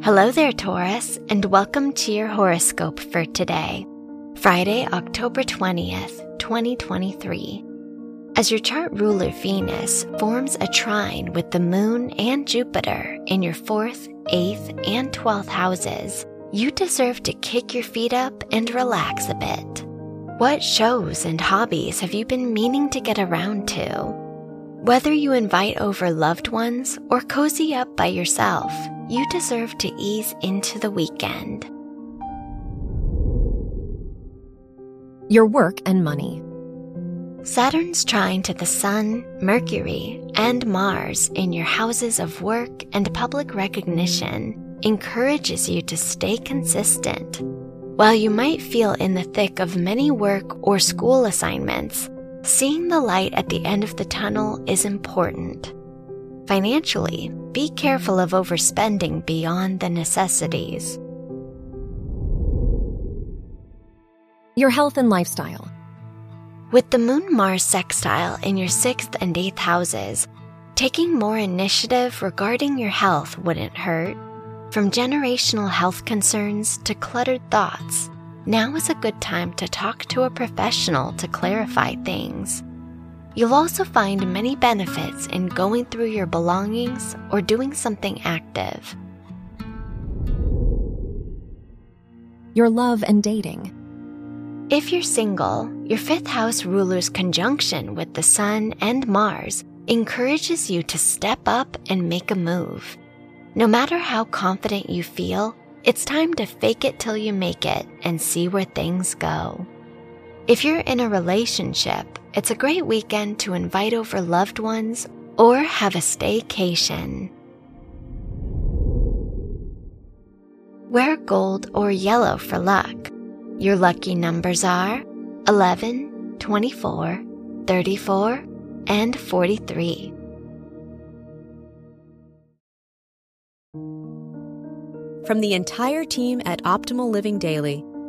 Hello there, Taurus, and welcome to your horoscope for today, Friday, October 20th, 2023. As your chart ruler Venus forms a trine with the moon and Jupiter in your fourth, eighth, and 12th houses, you deserve to kick your feet up and relax a bit. What shows and hobbies have you been meaning to get around to? Whether you invite over loved ones or cozy up by yourself, you deserve to ease into the weekend. Your work and money. Saturn's trine to the Sun, Mercury, and Mars in your houses of work and public recognition encourages you to stay consistent. While you might feel in the thick of many work or school assignments, seeing the light at the end of the tunnel is important. Financially, be careful of overspending beyond the necessities. Your health and lifestyle. With the Moon Mars sextile in your sixth and eighth houses, taking more initiative regarding your health wouldn't hurt. From generational health concerns to cluttered thoughts, now is a good time to talk to a professional to clarify things. You'll also find many benefits in going through your belongings or doing something active. Your love and dating. If you're single, your fifth house ruler's conjunction with the Sun and Mars encourages you to step up and make a move. No matter how confident you feel, it's time to fake it till you make it and see where things go. If you're in a relationship, it's a great weekend to invite over loved ones or have a staycation. Wear gold or yellow for luck. Your lucky numbers are 11, 24, 34, and 43. From the entire team at Optimal Living Daily,